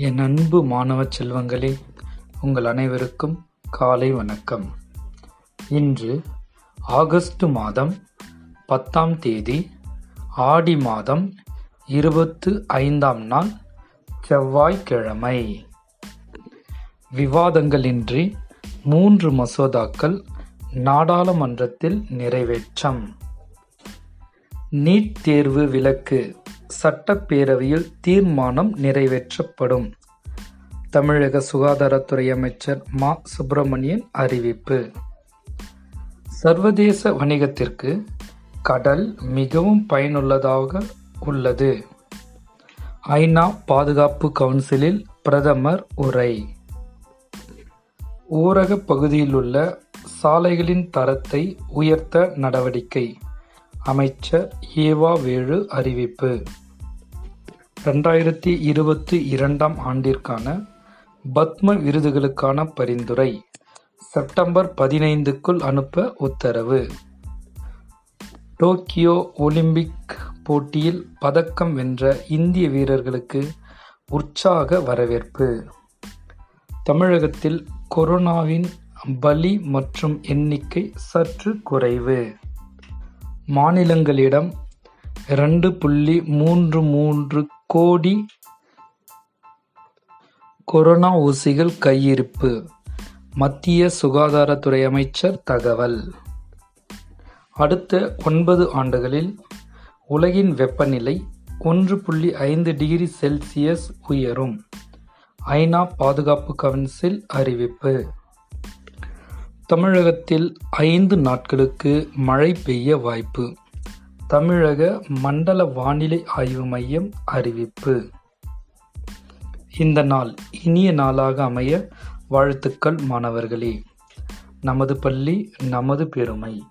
என் அன்பு மாணவ செல்வங்களே உங்கள் அனைவருக்கும் காலை வணக்கம். இன்று ஆகஸ்ட் மாதம் பத்தாம் தேதி ஆடி மாதம் இருபத்து ஐந்தாம் நாள் செவ்வாய்க்கிழமை. விவாதங்களின்றி மூன்று மசோதாக்கள் நாடாளுமன்றத்தில் நிறைவேற்றம். நீட் தேர்வு விலக்கு சட்டப்பேரவையில் தீர்மானம் நிறைவேற்றப்படும். தமிழக சுகாதாரத்துறை அமைச்சர் மா. சுப்பிரமணியன் அறிவிப்பு. சர்வதேச வணிகத்திற்கு கடல் மிகவும் பயனுள்ளதாக உள்ளது. ஐநா பாதுகாப்பு கவுன்சிலில் பிரதமர் உரை. ஊரக பகுதியிலுள்ள சாலைகளின் தரத்தை உயர்த்த நடவடிக்கை. அமைச்சர் ஏவா வேழு அறிவிப்பு. ரெண்டாயிரத்தி இருபத்தி இரண்டாம் ஆண்டிற்கான பத்ம விருதுகளுக்கான பரிந்துரை. செப்டம்பர் பதினைந்துக்குள் அனுப்ப உத்தரவு. டோக்கியோ ஒலிம்பிக் போட்டியில் பதக்கம் வென்ற இந்திய வீரர்களுக்கு உற்சாக வரவேற்பு. தமிழகத்தில் கொரோனாவின் பலி மற்றும் எண்ணிக்கை சற்று குறைவு. மாநிலங்களிடம் இரண்டு புள்ளி மூன்று மூன்று கோடி கொரோனா ஊசிகள் கையிருப்பு. மத்திய சுகாதாரத்துறை அமைச்சர் தகவல். அடுத்த ஒன்பது ஆண்டுகளில் உலகின் வெப்பநிலை ஒன்று புள்ளி ஐந்து டிகிரி செல்சியஸ் உயரும். ஐநா பாதுகாப்பு கவுன்சில் அறிவிப்பு. தமிழகத்தில் ஐந்து நாட்களுக்கு மழை பெய்ய வாய்ப்பு. தமிழக மண்டல வானிலை ஆய்வு மையம் அறிவிப்பு. இந்த நாள் இனிய நாளாக அமைய வாழ்த்துக்கள் மாணவர்களே. நமது பள்ளி நமது பெருமை.